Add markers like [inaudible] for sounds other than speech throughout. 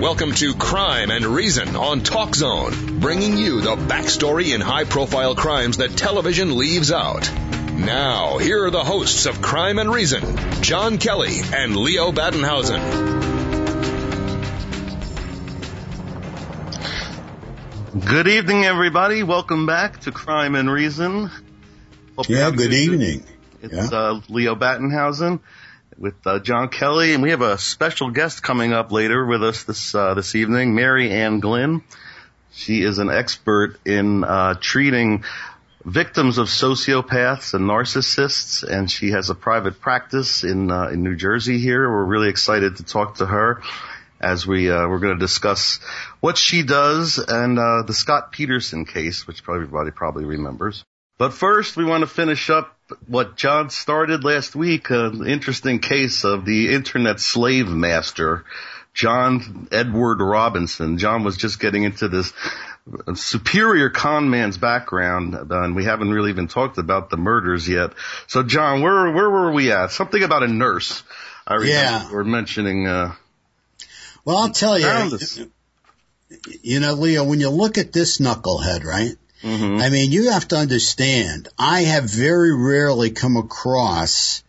Welcome to Crime and Reason on Talk Zone, bringing you the backstory in high profile crimes that television leaves out. Now, here are the hosts of Crime and Reason, John Kelly and Leo Battenhausen. Good evening, everybody. Welcome back to Crime and Reason. Hope yeah, good evening. It's yeah. uh, Leo Battenhausen with uh, John Kelly, and we have a special guest coming up later with us this uh, this evening, Mary Ann Glynn. She is an expert in uh, treating victims of sociopaths and narcissists, and she has a private practice in uh, in New Jersey. Here, we're really excited to talk to her as we uh, we're going to discuss what she does and uh, the Scott Peterson case, which probably everybody probably remembers. But first, we want to finish up what John started last week, an interesting case of the internet slave master, John Edward Robinson. John was just getting into this superior con man's background, and we haven't really even talked about the murders yet. So, John, where where were we at? Something about a nurse. I remember yeah. we're mentioning. Uh, well, I'll tell you. You know, Leo, when you look at this knucklehead, right? Mm-hmm. I mean, you have to understand, I have very rarely come across,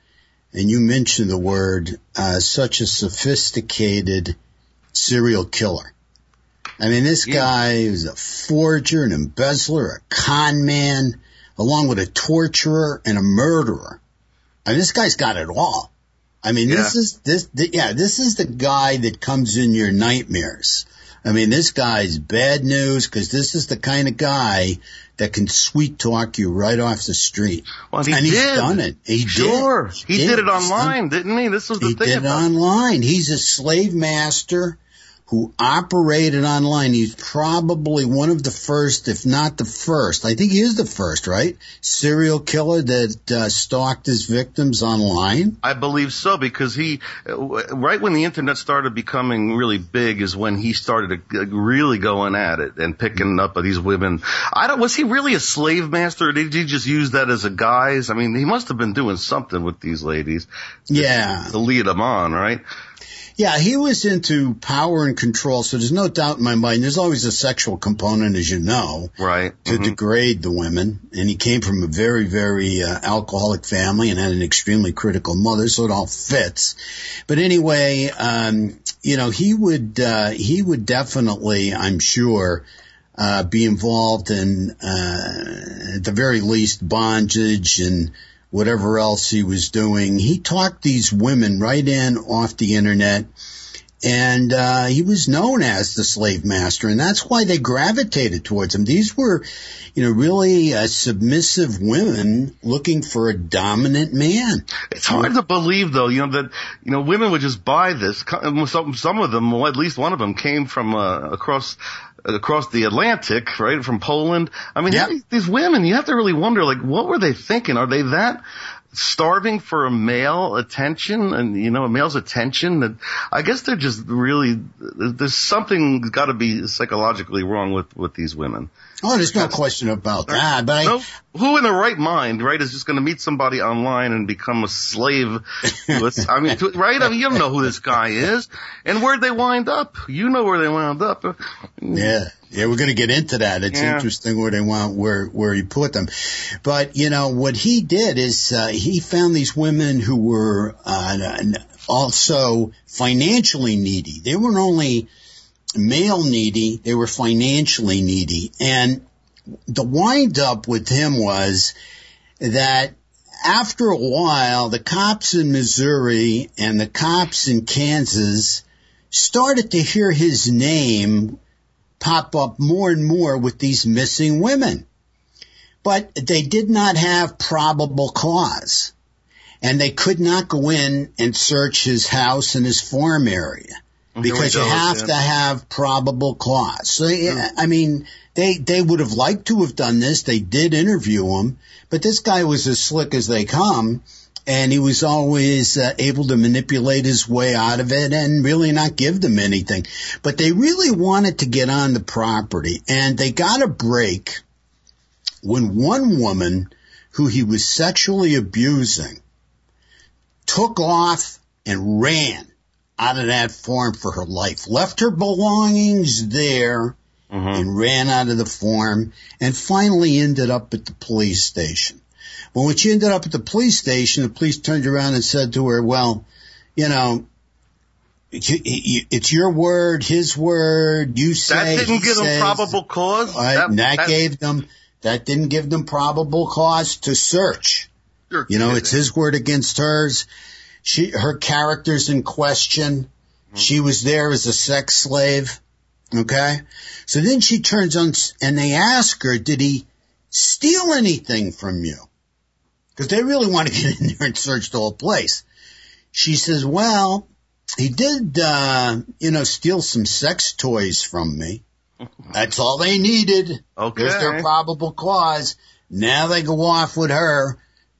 and you mentioned the word, uh, such a sophisticated serial killer. I mean, this yeah. guy is a forger, an embezzler, a con man, along with a torturer and a murderer. I mean, this guy's got it all. I mean, yeah. this is this, the, yeah, this is the guy that comes in your nightmares. I mean, this guy's bad news because this is the kind of guy that can sweet talk you right off the street. Well, he and did. he's done it. He sure. did. He, he did. did. it online, didn't he? This was the he thing. He did it online. He's a slave master who operated online. He's probably one of the first, if not the first. I think he is the first, right? Serial killer that uh, stalked his victims online. I believe so because he, right when the internet started becoming really big, is when he started really going at it and picking up these women. I don't. Was he really a slave master? or Did he just use that as a guise? I mean, he must have been doing something with these ladies. Yeah. To lead them on, right? Yeah, he was into power and control, so there's no doubt in my mind. There's always a sexual component, as you know, right? To mm-hmm. degrade the women, and he came from a very, very uh, alcoholic family and had an extremely critical mother, so it all fits. But anyway, um, you know, he would uh, he would definitely, I'm sure. Uh, be involved in, uh, at the very least, bondage and whatever else he was doing. He talked these women right in off the internet and uh, he was known as the slave master, and that's why they gravitated towards him. These were, you know, really uh, submissive women looking for a dominant man. It's hard to believe, though, you know that you know women would just buy this. Some some of them, well, at least one of them, came from uh, across across the Atlantic, right, from Poland. I mean, yep. these women, you have to really wonder, like, what were they thinking? Are they that starving for a male attention and, you know, a male's attention that I guess they're just really, there's something got to be psychologically wrong with, with these women. Oh, there's no question about that, but no, who in the right mind, right, is just going to meet somebody online and become a slave? I mean, to, right? I mean, you don't know who this guy is, and where'd they wind up? You know where they wound up. Yeah, yeah, we're going to get into that. It's yeah. interesting where they want where where he put them, but you know what he did is uh, he found these women who were uh, also financially needy. They weren't only male needy, they were financially needy. And the wind up with him was that after a while, the cops in Missouri and the cops in Kansas started to hear his name pop up more and more with these missing women. But they did not have probable cause. And they could not go in and search his house and his farm area because you have to have probable cause. So, yeah, I mean, they, they would have liked to have done this. They did interview him, but this guy was as slick as they come and he was always uh, able to manipulate his way out of it and really not give them anything. But they really wanted to get on the property and they got a break when one woman who he was sexually abusing took off and ran out of that farm for her life. Left her belongings there mm-hmm. and ran out of the farm and finally ended up at the police station. Well, when she ended up at the police station, the police turned around and said to her, well, you know, it's your word, his word. You say that didn't give them probable cause. Right, that, that, that, gave them that didn't give them probable cause to search. you know, it's his word against hers. She, her character's in question. Mm-hmm. She was there as a sex slave. Okay. So then she turns on and they ask her, did he steal anything from you? Because they really want to get in there and search the whole place. She says, well, he did, uh, you know, steal some sex toys from me. [laughs] That's all they needed. Okay. There's their probable cause. Now they go off with her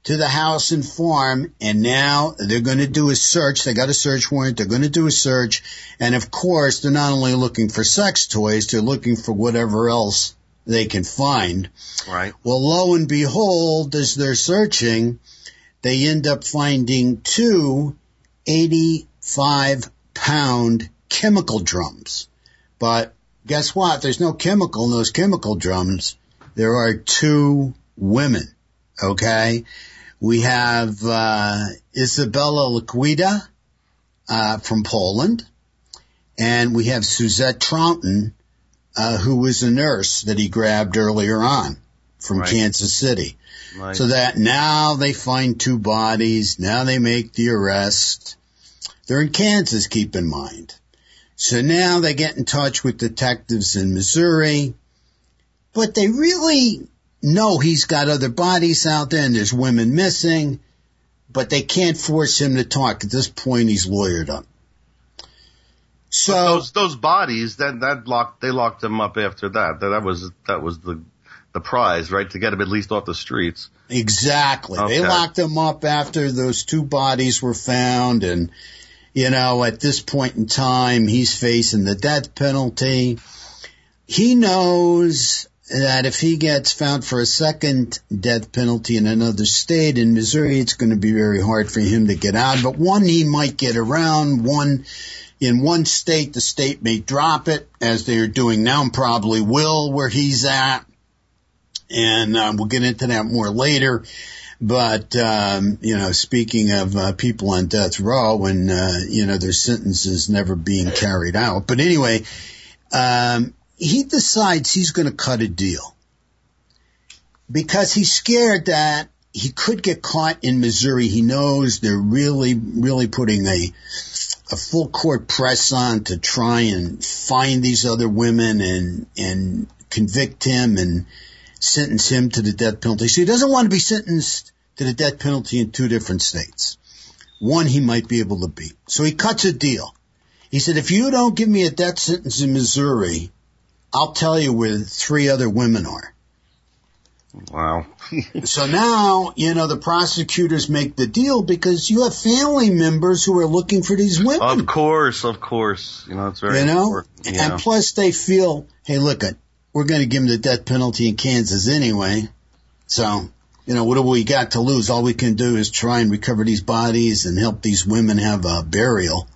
to the house and farm and now they're going to do a search. They got a search warrant. They're going to do a search. And of course, they're not only looking for sex toys, they're looking for whatever else they can find. Right. Well, lo and behold, as they're searching, they end up finding two 85 pound chemical drums. But guess what? There's no chemical in those chemical drums. There are two women. Okay. We have, uh, Izabela Lewicka, uh, from Poland. And we have Suzette Trouten, uh, who was a nurse that he grabbed earlier on from right. Kansas City. Right. So that now they find two bodies. Now they make the arrest. They're in Kansas, keep in mind. So now they get in touch with detectives in Missouri, but they really know he's got other bodies out there and there's women missing, but they can't force him to talk. At this point, he's lawyered up. So but those those bodies that that locked they locked him up after that. That that was that was the the prize, right? To get him at least off the streets. Exactly. Okay. They locked him up after those two bodies were found and you know, at this point in time, he's facing the death penalty. He knows that if he gets found for a second death penalty in another state in Missouri, it's going to be very hard for him to get out. But one, he might get around. One, in one state, the state may drop it as they are doing now and probably will where he's at. And um, we'll get into that more later. But um, you know, speaking of uh, people on death row, and uh, you know their sentences never being carried out. But anyway, um, he decides he's going to cut a deal because he's scared that he could get caught in Missouri. He knows they're really, really putting a a full court press on to try and find these other women and and convict him and sentence him to the death penalty. So he doesn't want to be sentenced to the death penalty in two different states. One he might be able to beat. So he cuts a deal. He said, if you don't give me a death sentence in Missouri, I'll tell you where three other women are. Wow. [laughs] so now, you know, the prosecutors make the deal because you have family members who are looking for these women. Of course, of course. You know, it's very You know? And plus they feel, hey, look, we're going to give them the death penalty in Kansas anyway. So, you know, what do we got to lose? All we can do is try and recover these bodies and help these women have a burial.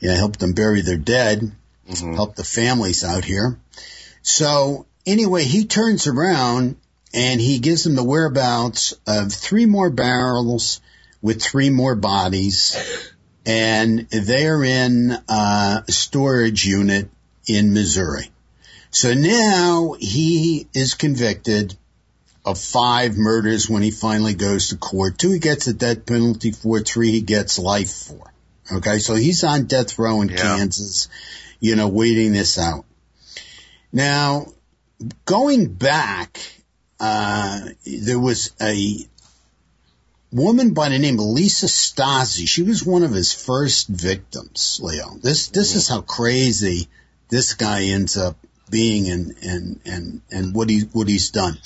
You know, help them bury their dead. Mm-hmm. Help the families out here. So anyway, he turns around and he gives them the whereabouts of three more barrels with three more bodies and they're in a storage unit in Missouri. So now he is convicted of five murders when he finally goes to court. Two he gets a death penalty for, three he gets life for. Okay, so he's on death row in yeah. Kansas, you know, waiting this out. Now, going back, uh, there was a woman by the name of Lisa Stasi. She was one of his first victims, Leo. This, this is how crazy this guy ends up being and, and, and, and what he, what he's done.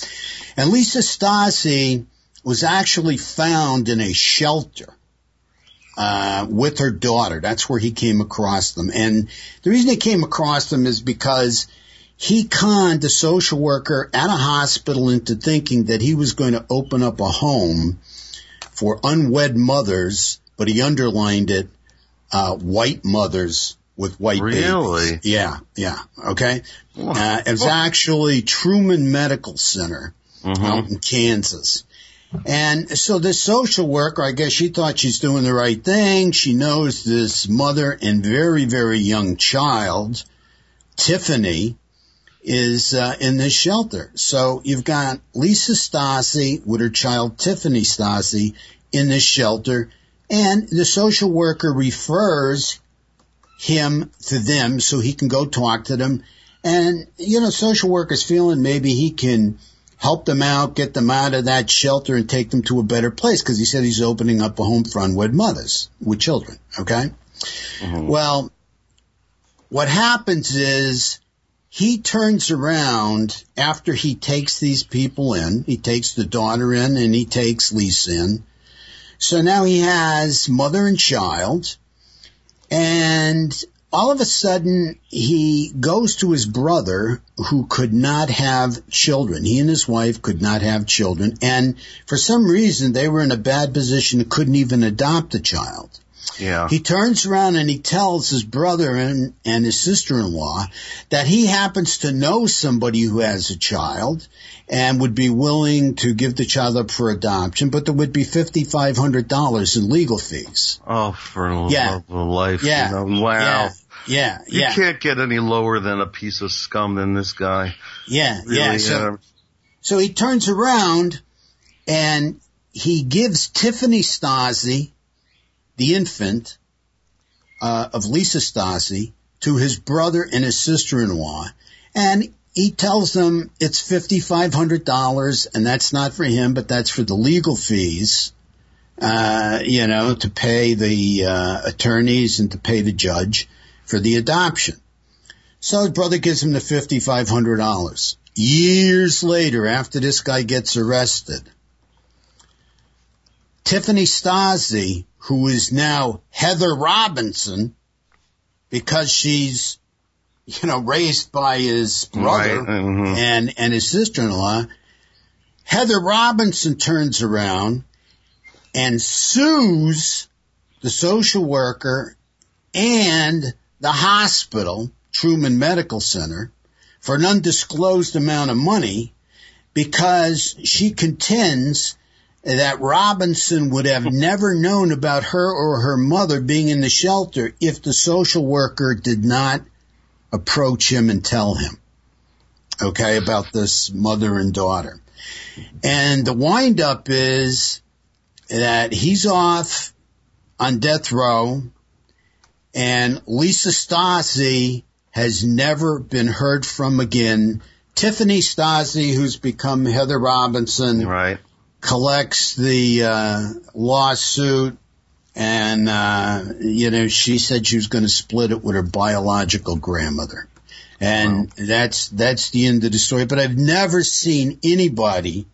And Lisa Stasi was actually found in a shelter, uh, with her daughter. That's where he came across them. And the reason he came across them is because he conned a social worker at a hospital into thinking that he was going to open up a home for unwed mothers, but he underlined it uh, white mothers with white really? babies. Yeah, yeah. Okay. Uh, it's actually Truman Medical Center mm-hmm. out in Kansas. And so this social worker, I guess she thought she's doing the right thing. She knows this mother and very, very young child, Tiffany, is uh, in this shelter. So you've got Lisa Stasi with her child Tiffany Stasi in this shelter, and the social worker refers him to them so he can go talk to them. And you know, social worker's feeling maybe he can help them out, get them out of that shelter and take them to a better place because he said he's opening up a home for unwed mothers with children. Okay. Mm-hmm. Well, what happens is he turns around after he takes these people in. He takes the daughter in and he takes Lisa in. So now he has mother and child and all of a sudden he goes to his brother who could not have children. He and his wife could not have children. And for some reason they were in a bad position and couldn't even adopt a child. Yeah. He turns around and he tells his brother and, and his sister-in-law that he happens to know somebody who has a child and would be willing to give the child up for adoption, but there would be $5,500 in legal fees. Oh, for yeah. love of life. Yeah. You know, wow. Yeah. Yeah. You yeah. can't get any lower than a piece of scum than this guy. Yeah. Really, yeah. So, uh, so he turns around and he gives Tiffany Stasi the infant uh, of Lisa Stasi to his brother and his sister-in-law, and he tells them it's $5,500 and that's not for him, but that's for the legal fees, uh, you know, to pay the uh, attorneys and to pay the judge for the adoption. So his brother gives him the $5,500. Years later, after this guy gets arrested, Tiffany Stasi who is now Heather Robinson because she's, you know, raised by his brother right. mm-hmm. and, and his sister-in-law. Heather Robinson turns around and sues the social worker and the hospital, Truman Medical Center, for an undisclosed amount of money because she contends that Robinson would have [laughs] never known about her or her mother being in the shelter if the social worker did not approach him and tell him, okay, about this mother and daughter. And the windup is that he's off on death row and Lisa Stasi has never been heard from again. Tiffany Stasi, who's become Heather Robinson, right collects the uh, lawsuit, and uh, you know she said she was going to split it with her biological grandmother, and wow. that's that's the end of the story. But I've never seen anybody,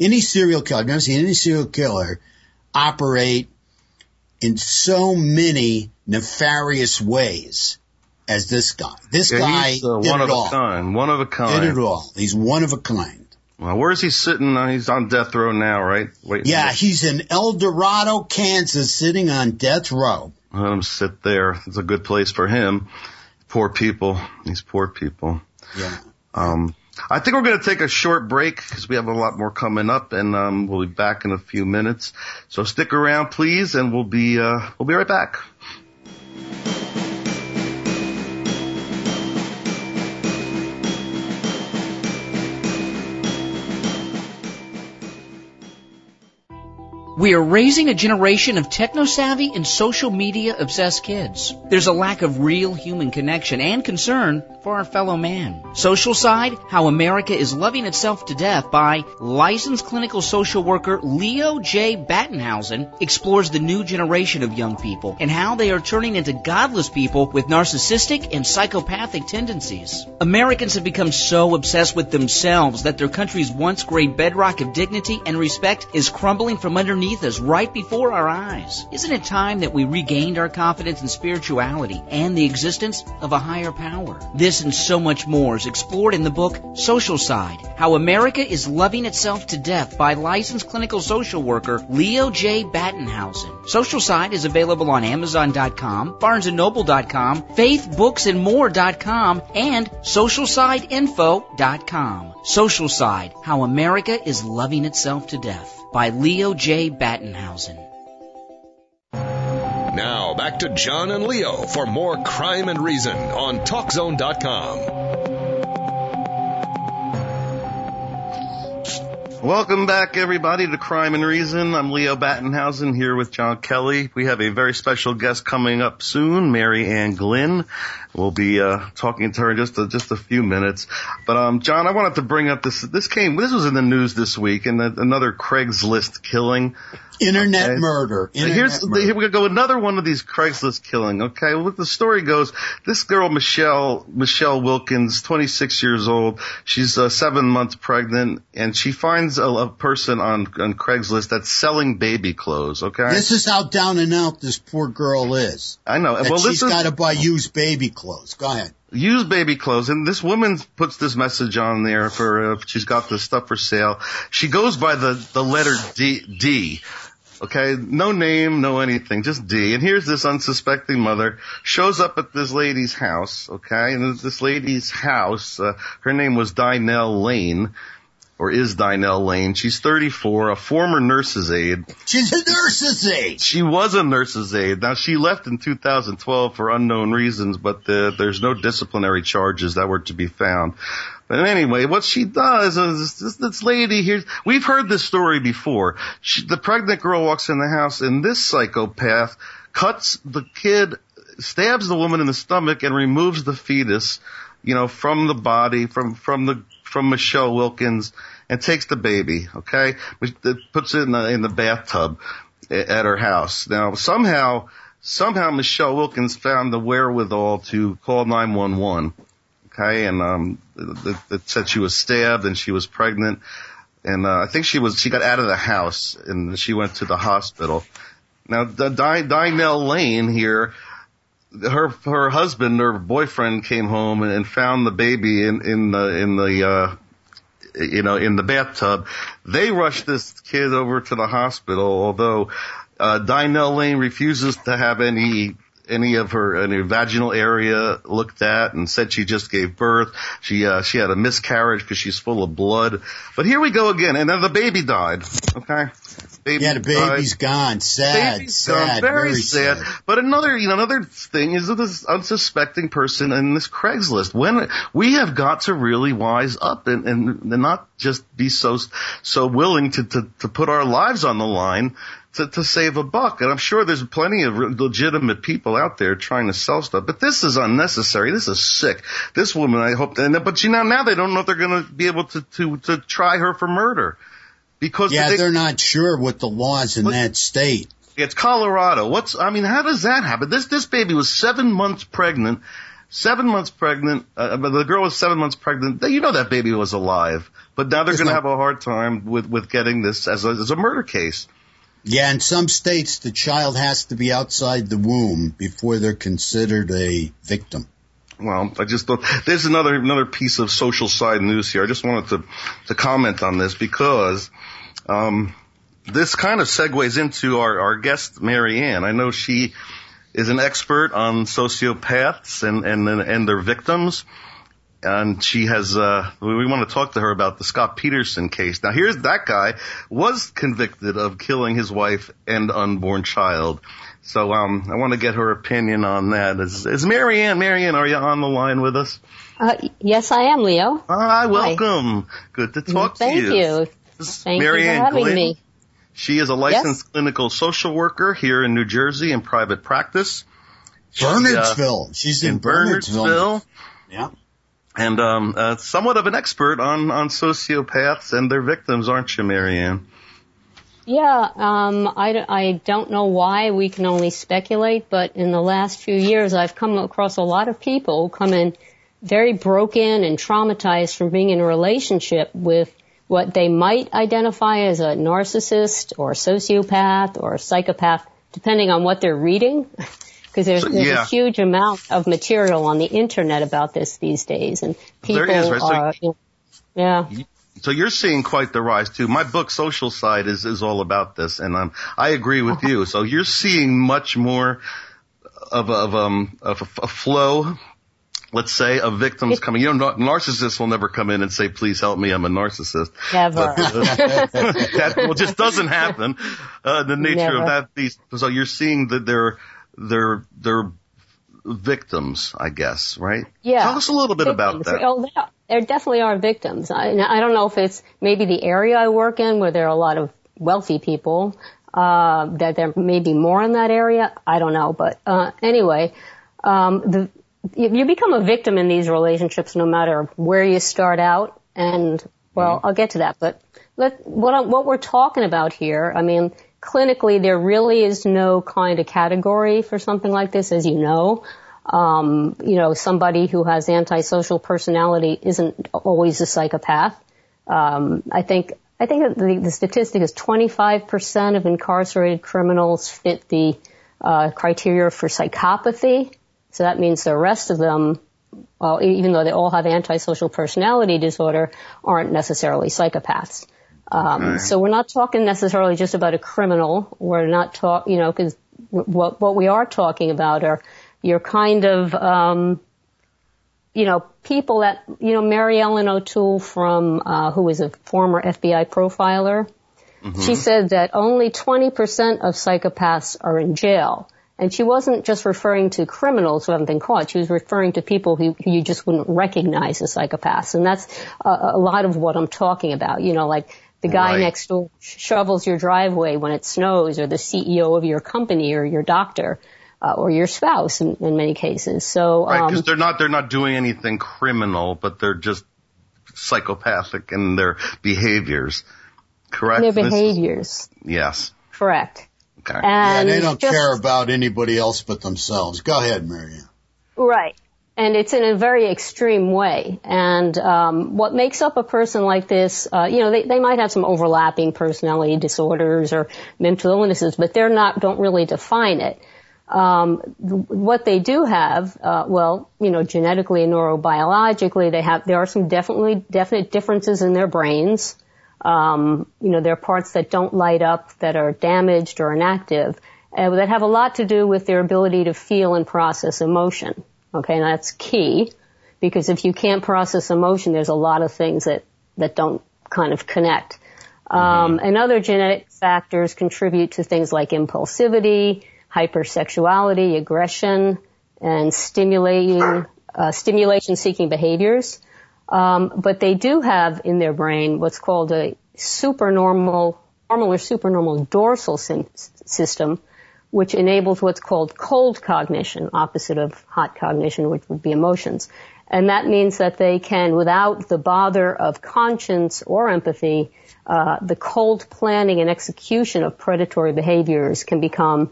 any serial killer, I've never seen any serial killer operate in so many nefarious ways as this guy. This yeah, guy he's, uh, one of all. a kind. One of a kind. Did it all. He's one of a kind. Well, where is he sitting? Uh, he's on death row now, right? Wait. Yeah, he's in El Dorado, Kansas, sitting on death row. Let him sit there. It's a good place for him. Poor people. These poor people. Yeah. Um, I think we're going to take a short break because we have a lot more coming up, and um, we'll be back in a few minutes. So stick around, please, and we'll be uh, we'll be right back. We are raising a generation of techno-savvy and social media obsessed kids. There's a lack of real human connection and concern for our fellow man. Social Suicide, how America is loving itself to death by licensed clinical social worker Leo J. Battenhausen explores the new generation of young people and how they are turning into godless people with narcissistic and psychopathic tendencies. Americans have become so obsessed with themselves that their country's once great bedrock of dignity and respect is crumbling from underneath beneath us right before our eyes. Isn't it time that we regained our confidence in spirituality and the existence of a higher power? This and so much more is explored in the book Social Suicide How America is Loving Itself to Death by licensed clinical social worker Leo J. Battenhausen. Social Suicide is available on Amazon.com, BarnesandNoble.com, FaithBooksAndMore.com, and SocialSuicideInfo.com. Social Suicide How America is Loving Itself to Death by Leo J. Battenhausen. Now back to John and Leo for more crime and reason on TalkZone.com. Welcome back, everybody, to Crime and Reason. I'm Leo Battenhausen here with John Kelly. We have a very special guest coming up soon, Mary Ann Glynn. We'll be uh, talking to her in just a, just a few minutes. But um, John, I wanted to bring up this. This came. This was in the news this week, and another Craigslist killing. Internet okay. murder. Internet Here's murder. here we go. Another one of these Craigslist killing. Okay, well, the story goes. This girl Michelle Michelle Wilkins, 26 years old. She's uh, seven months pregnant, and she finds a, a, person on on Craigslist that's selling baby clothes. Okay, this is how down and out this poor girl is. I know. Well, she's got to buy used baby clothes. Go ahead use baby clothes. And this woman puts this message on there for, uh, she's got this stuff for sale. She goes by the, the letter D, D. Okay, no name, no anything, just D. And here's this unsuspecting mother shows up at this lady's house. Okay, and this lady's house, uh, her name was Dynel Lane or is Dynel Lane. She's 34, a former nurse's aide. She's a nurse's aide. She was a nurse's aide. Now she left in 2012 for unknown reasons, but the, there's no disciplinary charges that were to be found. But anyway, what she does is this, this lady here, we've heard this story before. She, the pregnant girl walks in the house and this psychopath cuts the kid, stabs the woman in the stomach and removes the fetus, you know, from the body, from, from the from Michelle Wilkins and takes the baby, okay? Puts it in the, in the bathtub at her house. Now somehow, somehow Michelle Wilkins found the wherewithal to call 911, okay? And, um, it, said she was stabbed and she was pregnant. And, uh, I think she was, she got out of the house and she went to the hospital. Now, the Dynel Lane here, her her husband or boyfriend came home and, found the baby in in the in the uh you know in the bathtub. They rushed this kid over to the hospital, although uh Dynel Lane refuses to have any any of her any vaginal area looked at and said she just gave birth. She uh she had a miscarriage because she's full of blood. But here we go again, and then the baby died. Okay, baby yeah, the baby's died. gone. Sad, baby's sad, gone. Very, very sad. sad. But another you know another thing is this unsuspecting person in this Craigslist. When we have got to really wise up and and, and not just be so so willing to, to to put our lives on the line to, to save a buck. And I'm sure there's plenty of legitimate people out there trying to sell stuff, but this is unnecessary. This is sick. This woman, I hope, and, but you know, now they don't know if they're going to be able to, to, to try her for murder because yeah, they, are not sure what the laws in that state. It's Colorado. What's, I mean, how does that happen? This, this baby was seven months pregnant seven months pregnant. Uh, but the girl was seven months pregnant. You know that baby was alive, but now they're going to have a hard time with with getting this as a, as a murder case. Yeah, in some states, the child has to be outside the womb before they're considered a victim. Well, I just thought there's another another piece of social side news here. I just wanted to to comment on this because um, this kind of segues into our our guest Mary Ann. I know she is an expert on sociopaths and and and their victims and she has uh we want to talk to her about the Scott Peterson case. Now here's that guy was convicted of killing his wife and unborn child. So um I want to get her opinion on that. Is is Marianne, Marianne, are you on the line with us? Uh yes I am, Leo. Hi, welcome. Hi. Good to talk Thank to you. Thank Marianne you Thank you for having Glynn. me. She is a licensed yes. clinical social worker here in New Jersey in private practice. Bernardsville. She, uh, She's in, in Bernardsville. Bernardsville. Yeah and um, uh, somewhat of an expert on on sociopaths and their victims, aren't you, Marianne? Yeah, um, I, I don't know why we can only speculate, but in the last few years, I've come across a lot of people who come in very broken and traumatized from being in a relationship with what they might identify as a narcissist or a sociopath or a psychopath, depending on what they're reading. [laughs] Because there's, there's yeah. a huge amount of material on the internet about this these days, and people there is, right? are, so, you know, yeah. So you're seeing quite the rise too. My book, Social Suicide, is is all about this, and um, I agree with you. So you're seeing much more of of um of a, a flow let's say of victims coming. You know, narcissists will never come in and say, "Please help me, I'm a narcissist." Never. But, uh, that well, just doesn't happen. Uh, the nature never. of that beast. So you're seeing that they're they're they're victims, I guess, right? Yeah. Tell us a little bit victims. about that. Oh, there definitely are victims. I, I don't know if it's maybe the area I work in where there are a lot of wealthy people. Uh, that there may be more in that area. I don't know, but uh, anyway, um, the you become a victim in these relationships no matter where you start out. And well, mm-hmm. I'll get to that, but let, what, what we're talking about here, I mean, clinically there really is no kind of category for something like this, as you know. Um, you know, somebody who has antisocial personality isn't always a psychopath. Um, I think I think the, the statistic is 25% of incarcerated criminals fit the uh, criteria for psychopathy. So that means the rest of them, well, even though they all have antisocial personality disorder, aren't necessarily psychopaths. Um, okay. So we're not talking necessarily just about a criminal. We're not talk, you know, because what what we are talking about are your kind of, um, you know, people that you know, Mary Ellen O'Toole from uh, who is a former FBI profiler. Mm-hmm. She said that only 20% of psychopaths are in jail. And she wasn't just referring to criminals who haven't been caught. She was referring to people who, who you just wouldn't recognize as psychopaths. And that's a, a, lot of what I'm talking about. You know, like the guy right. next door shovels your driveway when it snows or the CEO of your company or your doctor. Uh, or your spouse in, in many cases. So, right, because um, they're not they're not doing anything criminal, but they're just psychopathic in their behaviors. Correct. Their behaviors. Is, yes. Correct. Okay. And yeah, they don't just, care about anybody else but themselves. Go ahead, Marianne. Right. And it's in a very extreme way. And um, what makes up a person like this, uh, you know, they, they might have some overlapping personality disorders or mental illnesses, but they're not, don't really define it. Um, what they do have, uh, well, you know, genetically and neurobiologically, they have, there are some definitely definite differences in their brains. Um, you know, there are parts that don't light up that are damaged or inactive uh, that have a lot to do with their ability to feel and process emotion. Okay, and that's key because if you can't process emotion, there's a lot of things that that don't kind of connect. Um, mm-hmm. And other genetic factors contribute to things like impulsivity, hypersexuality, aggression, and stimulating uh, stimulation-seeking behaviors. Um, but they do have in their brain what's called a supernormal, normal or supernormal dorsal system, which enables what's called cold cognition, opposite of hot cognition, which would be emotions. And that means that they can, without the bother of conscience or empathy, uh, the cold planning and execution of predatory behaviors can become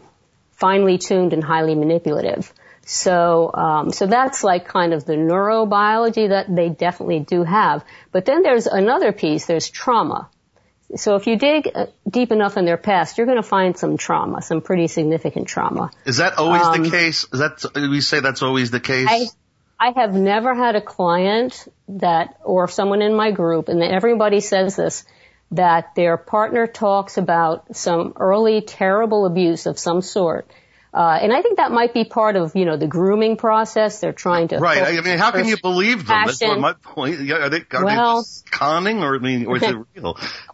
finely tuned and highly manipulative. So, um, so that's like kind of the neurobiology that they definitely do have. But then there's another piece. There's trauma. So if you dig uh, deep enough in their past, you're going to find some trauma, some pretty significant trauma. Is that always um, the case? Is that we say that's always the case? I, I have never had a client that, or someone in my group, and everybody says this, that their partner talks about some early terrible abuse of some sort uh, and I think that might be part of, you know, the grooming process. They're trying to. Right. I mean, how can you believe them? Passion. That's what my point. Are they, are well, they conning or, I mean, or is it real?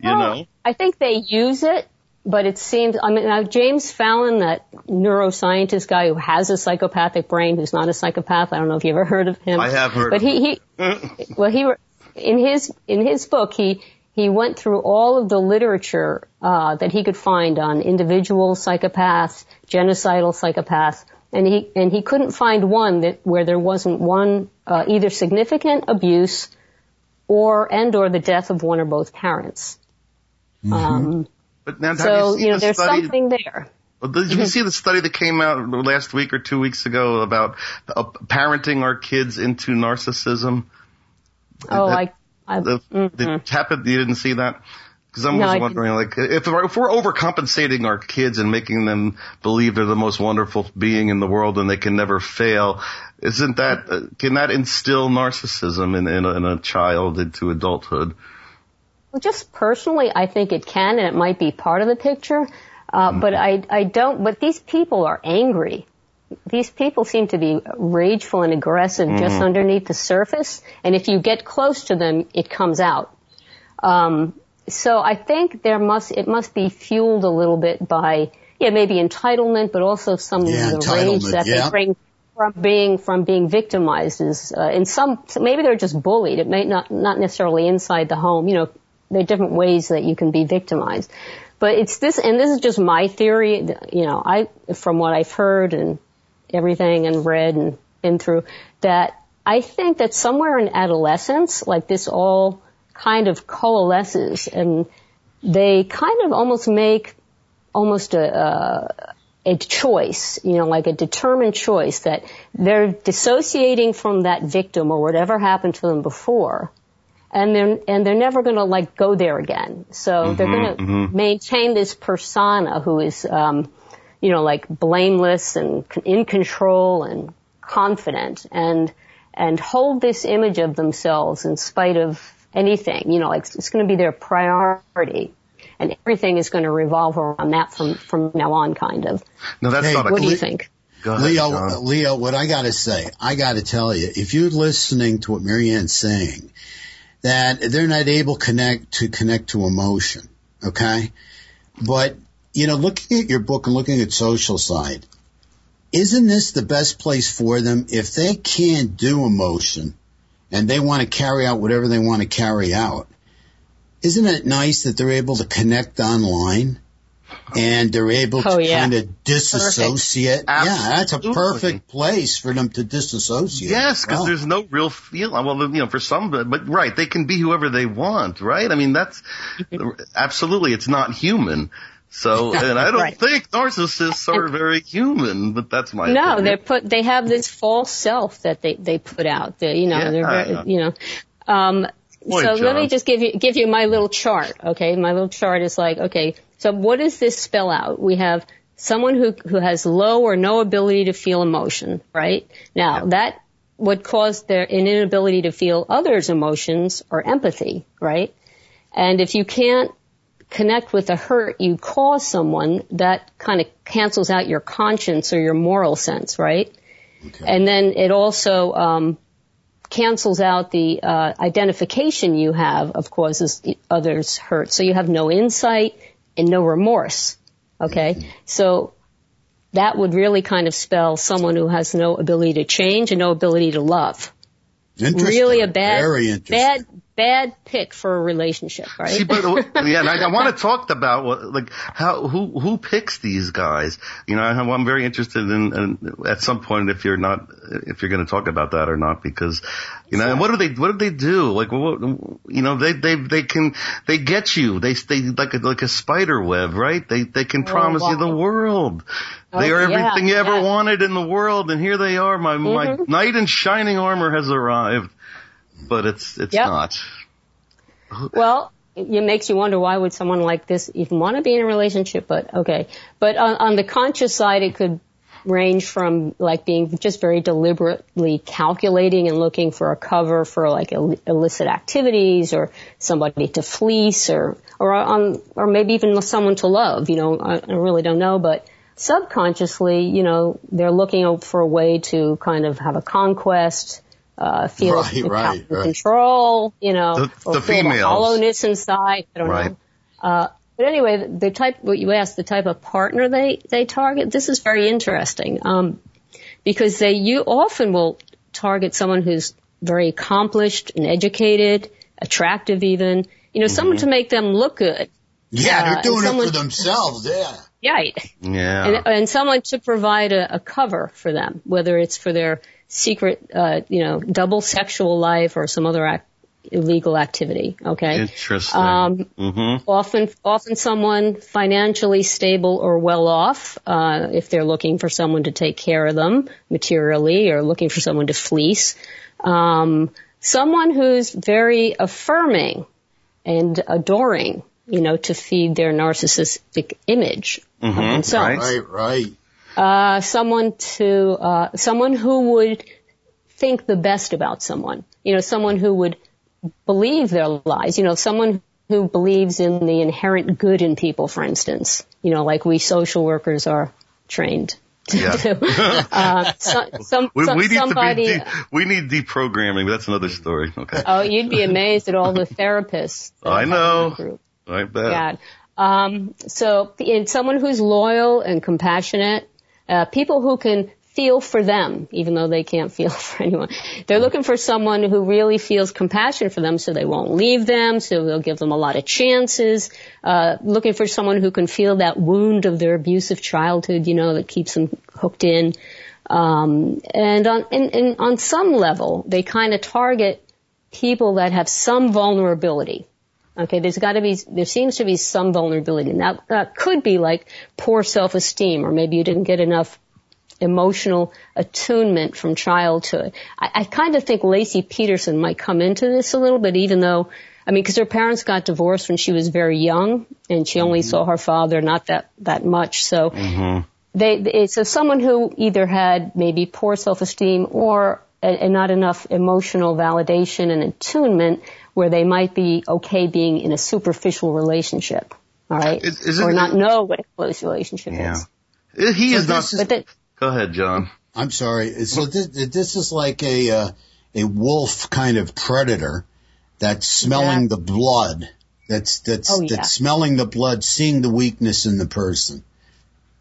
You well, know? I think they use it, but it seems, I mean, now James Fallon, that neuroscientist guy who has a psychopathic brain, who's not a psychopath. I don't know if you ever heard of him. I have heard but he, he, [laughs] well, he, in his, in his book, he, he went through all of the literature uh, that he could find on individual psychopaths, genocidal psychopaths, and he and he couldn't find one that where there wasn't one uh, either significant abuse or and or the death of one or both parents. Mm-hmm. Um, but now, so you, you know, there's study? something there. Did you mm-hmm. see the study that came out last week or two weeks ago about uh, parenting our kids into narcissism? Oh, that, I I, the, mm-hmm. the happened? You didn't see that? Because I'm no, wondering, like, if, if we're overcompensating our kids and making them believe they're the most wonderful being in the world and they can never fail, isn't that uh, can that instill narcissism in, in, a, in a child into adulthood? Well, just personally, I think it can, and it might be part of the picture. Uh, mm-hmm. But I, I don't. But these people are angry. These people seem to be rageful and aggressive mm-hmm. just underneath the surface, and if you get close to them, it comes out. Um, so I think there must it must be fueled a little bit by yeah maybe entitlement, but also some yeah, of the rage that yeah. they bring from being from being victimized is uh, in some maybe they're just bullied. It may not not necessarily inside the home. You know, there are different ways that you can be victimized. But it's this, and this is just my theory. You know, I from what I've heard and everything and read and been through that I think that somewhere in adolescence, like this all kind of coalesces and they kind of almost make almost a, a, a choice, you know, like a determined choice that they're dissociating from that victim or whatever happened to them before. And they're, and they're never gonna like go there again. So mm-hmm, they're gonna mm-hmm. maintain this persona who is, um, you know, like blameless and in control and confident and, and hold this image of themselves in spite of anything. You know, like it's going to be their priority. And everything is going to revolve around that from, from now on, kind of. No, that's hey, not What do you think? Ahead, Leo, John. Leo, what I gotta say, I gotta tell you, if you're listening to what Marianne's saying, that they're not able connect to connect to emotion, okay? But, you know, looking at your book and looking at social side, isn't this the best place for them if they can't do emotion? and they want to carry out whatever they want to carry out. Isn't it nice that they're able to connect online and they're able oh, to yeah. kind of disassociate? Yeah, that's a perfect place for them to disassociate. Yes, because there's no real feel. Well, you know, for some, but right, they can be whoever they want, right? I mean, that's [laughs] absolutely, it's not human. So, and I [laughs] don't right. think narcissists are very human, but that's my no. Opinion. They're put. They have this false self that they they put out. They, you know, yeah, they're very, you know. Um, Point, so John. let me just give you give you my little chart. Okay, my little chart is like okay. So what does this spell out? We have someone who who has low or no ability to feel emotion. Right now, yeah. that would cause their an inability to feel others' emotions or empathy. Right, and if you can't connect with the hurt you cause someone, that kind of cancels out your conscience or your moral sense, right? Okay. And then it also um, cancels out the uh, identification you have of causes others hurt. So you have no insight and no remorse. Okay, mm-hmm. so that would really kind of spell someone who has no ability to change and no ability to love. Really a bad, bad, bad pick for a relationship, right? See, but, [laughs] yeah, and I, I want to talk about what, like how who who picks these guys. You know, I'm very interested in, in at some point if you're not if you're going to talk about that or not because you know, and what do they what do they do? Like, what, you know, they they they can they get you. They they like a, like a spider web, right? They they can oh, promise wow. you the world. Oh, they are everything yeah, you ever yeah. wanted in the world, and here they are. My mm-hmm. my knight in shining armor has arrived but it's it's yep. not. Well, it makes you wonder why would someone like this even want to be in a relationship, but okay. But on, on the conscious side, it could range from like being just very deliberately calculating and looking for a cover for like Ill- illicit activities or somebody to fleece or, or on, or maybe even someone to love, you know, I, I really don't know, but subconsciously, you know, they're looking for a way to kind of have a conquest, uh, feel right, right, right. control, you know, the, or the feel the hollowness inside. I don't right. know. Uh, but anyway, the type, what you asked, the type of partner they, they target, this is very interesting, um, because they, you often will target someone who's very accomplished and educated, attractive even, you know, mm-hmm. someone to make them look good. Yeah, they're uh, doing uh, it for themselves, yeah. Right. Yeah. And, and someone to provide a, a cover for them, whether it's for their secret, uh, you know, double sexual life or some other act, illegal activity. Okay. Interesting. Um, mm-hmm. Often, often someone financially stable or well off, uh, if they're looking for someone to take care of them materially or looking for someone to fleece. Um, someone who's very affirming and adoring, you know, to feed their narcissistic image mm-hmm, of themselves. Right, right. Uh, someone to, uh, someone who would think the best about someone. You know, someone who would believe their lies. You know, someone who believes in the inherent good in people, for instance. You know, like we social workers are trained to Yeah. do. [laughs] Uh, so, some, We, we need somebody, to be de- we need deprogramming, that's another story. Okay. oh, you'd be amazed at all the therapists. I know. I bet. God. Um, so, in someone who's loyal and compassionate, uh, people who can feel for them, even though they can't [laughs] feel for anyone. They're looking for someone who really feels compassion for them, so they won't leave them, so they'll give them a lot of chances. Uh, looking for someone who can feel that wound of their abusive childhood, you know, that keeps them hooked in. Um, and on, and, and on some level, they kind of target people that have some vulnerability. Okay, there's got to be, there seems to be some vulnerability. Now, that could be like poor self-esteem, or maybe you didn't get enough emotional attunement from childhood. I, I kind of think Laci Peterson might come into this a little bit, even though, I mean, because her parents got divorced when she was very young, and she only mm-hmm. saw her father not that that much. So, mm-hmm. they, it's so someone who either had maybe poor self-esteem or and and not enough emotional validation and attunement where they might be okay being in a superficial relationship. All right. Is- is it- or not know what a close relationship Yeah. is. He is So not. is- But that, Go ahead, John. I'm sorry. So this, this is like a uh, a wolf kind of predator that's smelling the blood. That's that's Oh, yeah. that's smelling the blood, seeing the weakness in the person.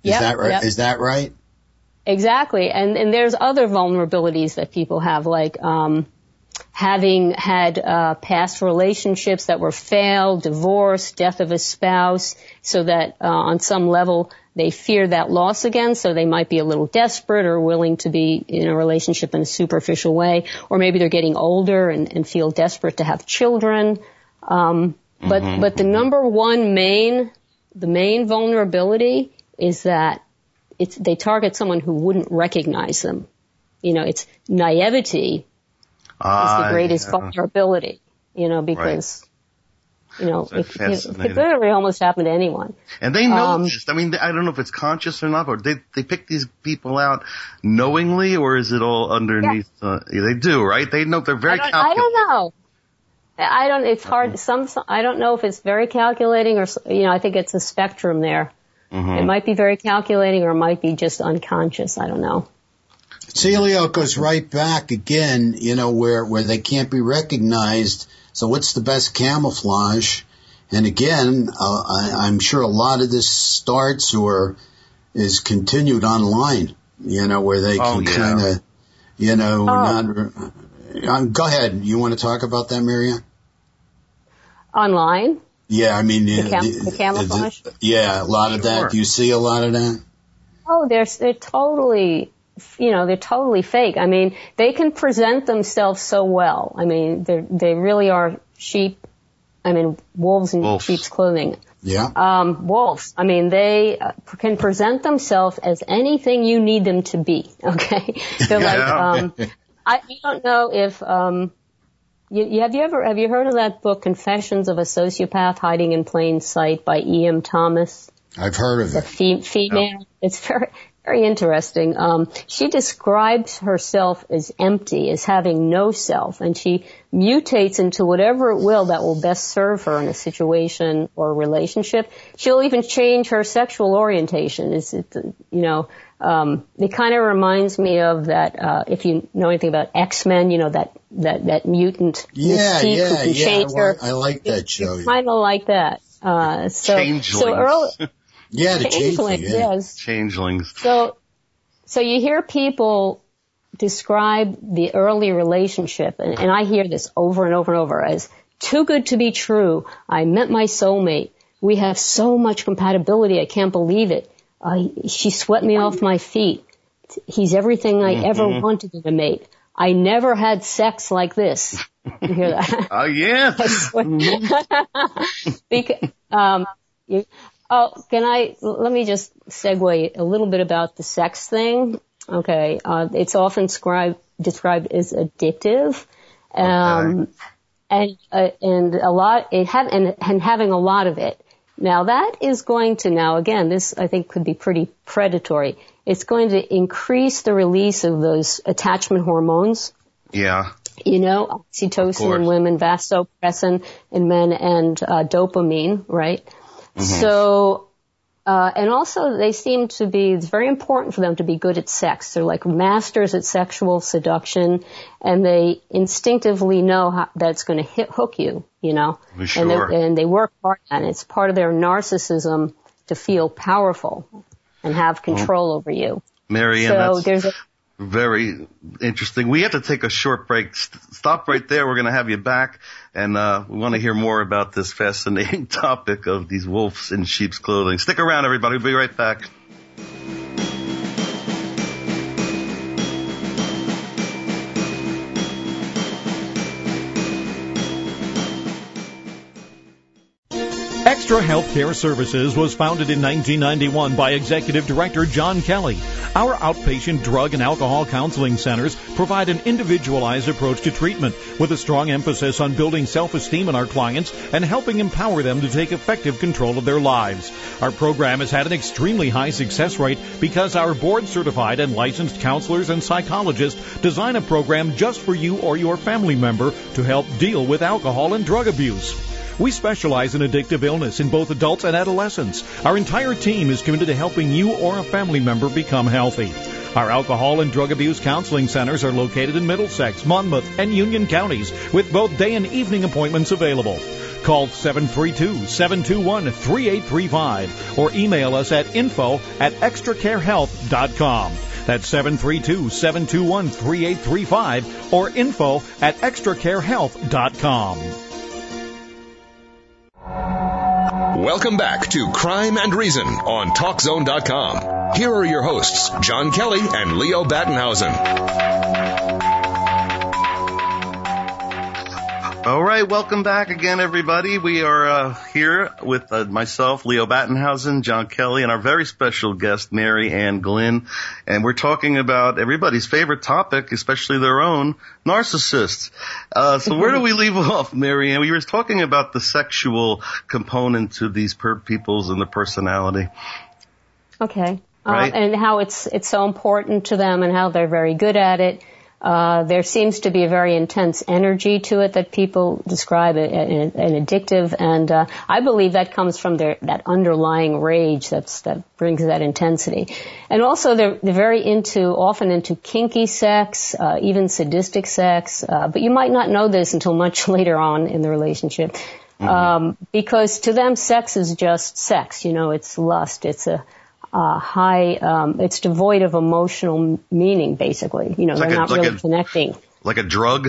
Is Yep, that right? yep. Is that right? Exactly. And and there's other vulnerabilities that people have, like um, having had uh, past relationships that were failed, divorce, death of a spouse, so that uh, on some level they fear that loss again, so they might be a little desperate or willing to be in a relationship in a superficial way, or maybe they're getting older and, and feel desperate to have children. Um, but but the number one main the main vulnerability is that it's they target someone who wouldn't recognize them. You know, it's naivety is Ah, the greatest yeah. vulnerability. You know, because you know That's it, it, could literally almost happen to anyone. And they know Um, this. I mean, I don't know if it's conscious or not, or they they pick these people out knowingly, or is it all underneath? Uh, they do, right? They know they're very I don't, I don't know. I don't. It's hard. Some, some. I don't know if it's very calculating or you know. I think it's a spectrum there. It might be very calculating or it might be just unconscious. I don't know. Celio goes right back again, you know, where, where they can't be recognized. So what's the best camouflage? And again, uh, I, I'm sure a lot of this starts or is continued online, you know, where they Oh, can yeah. kind of, you know, Oh. not, um, go ahead. You want to talk about that, Mary Ann? Online, Yeah, I mean, The cam- the camouflage? yeah, a lot of Sure. that. Do you see a lot of that? Oh, they're they're totally, you know, they're totally fake. I mean, they can present themselves so well. I mean, they they really are sheep. I mean, wolves in Wolves. sheep's clothing. Yeah. Um, wolves. I mean, they uh, can present themselves as anything you need them to be. [laughs] Okay, they're like. Yeah. Um, I, I don't know if um, you, you have you ever have you heard of that book Confessions of a Sociopath Hiding in Plain Sight by E. M. Thomas? I've heard of the it. fe- female. It's very, very interesting. Um, she describes herself as empty, as having no self, and she mutates into whatever it will that will best serve her in a situation or relationship. She'll even change her sexual orientation. It's, it, you know, um, it kind of reminds me of that. Uh, if you know anything about X Men, you know that that that mutant Yeah, Mystique yeah, who can yeah. change Well, her. I like that show. yeah. Kind of like that. Uh, so, Changelings. so early, [laughs] Yeah, the changeling, changeling. Yeah. yes. Changelings. So, so you hear people describe the early relationship, and, and I hear this over and over and over as too good to be true. I met my soulmate. We have so much compatibility. I can't believe it. Uh, she swept me off my feet. He's everything I ever wanted in a mate. I never had sex like this. You hear that? [laughs] Oh yeah. [laughs] [laughs] Because, um, you, oh, can I, let me just segue a little bit about the sex thing. Okay. Uh, it's often described, described as addictive. Um, okay. and, uh, and a lot, it have, and, and having a lot of it. Now that is going to now again, this I think could be pretty predatory. It's going to increase the release of those attachment hormones. Yeah. You know, oxytocin in women, vasopressin in men, and uh, dopamine, right? Mm-hmm. So uh, and also they seem to be, it's very important for them to be good at sex. They're like masters at sexual seduction and they instinctively know how, that it's going to hit, hook you, you know. Sure. And, and they work hard and it's part of their narcissism to feel powerful and have control well, over you. Mary Ann, so there's a, very interesting. We have to take a short break. Stop right there. We're going to have you back, and uh, we want to hear more about this fascinating [laughs] topic of these wolves in sheep's clothing. Stick around, everybody. We'll be right back. Extra Healthcare Services was founded in 1991 by Executive Director John Kelly. Our outpatient drug and alcohol counseling centers provide an individualized approach to treatment with a strong emphasis on building self-esteem in our clients and helping empower them to take effective control of their lives. Our program has had an extremely high success rate because our board certified and licensed counselors and psychologists design a program just for you or your family member to help deal with alcohol and drug abuse. We specialize in addictive illness in both adults and adolescents. Our entire team is committed to helping you or a family member become healthy. Our alcohol and drug abuse counseling centers are located in Middlesex, Monmouth, and Union counties with both day and evening appointments available. Call 732-721-3835 or email us at info at extracarehealth.com. That's 732-721-3835 or info at extracarehealth.com. Welcome back to Crime and Reason on TalkZone.com. Here are your hosts, John Kelly and Leo Battenhausen. Right, welcome back again, everybody. We are uh, here with uh, myself, Leo Battenhausen, John Kelly, and our very special guest, Mary Ann Glynn, and we're talking about everybody's favorite topic, especially their own, narcissists. Uh, so where do we [laughs] leave off, Mary Ann? We were talking about the sexual component to these per- peoples and the personality. Okay. Uh, right? and how it's it's so important to them, and how they're very good at it uh, there seems to be a very intense energy to it that people describe it an, an addictive, and uh, I believe that comes from their that underlying rage that's that brings that intensity. And also, they're they're very into often into kinky sex, uh, even sadistic sex. Uh, but you might not know this until much [laughs] later on in the relationship, mm-hmm. um, because to them, sex is just sex. You know, it's lust. It's a uh, high, um, it's devoid of emotional meaning, basically. You know, they're not really connecting. Like a drug,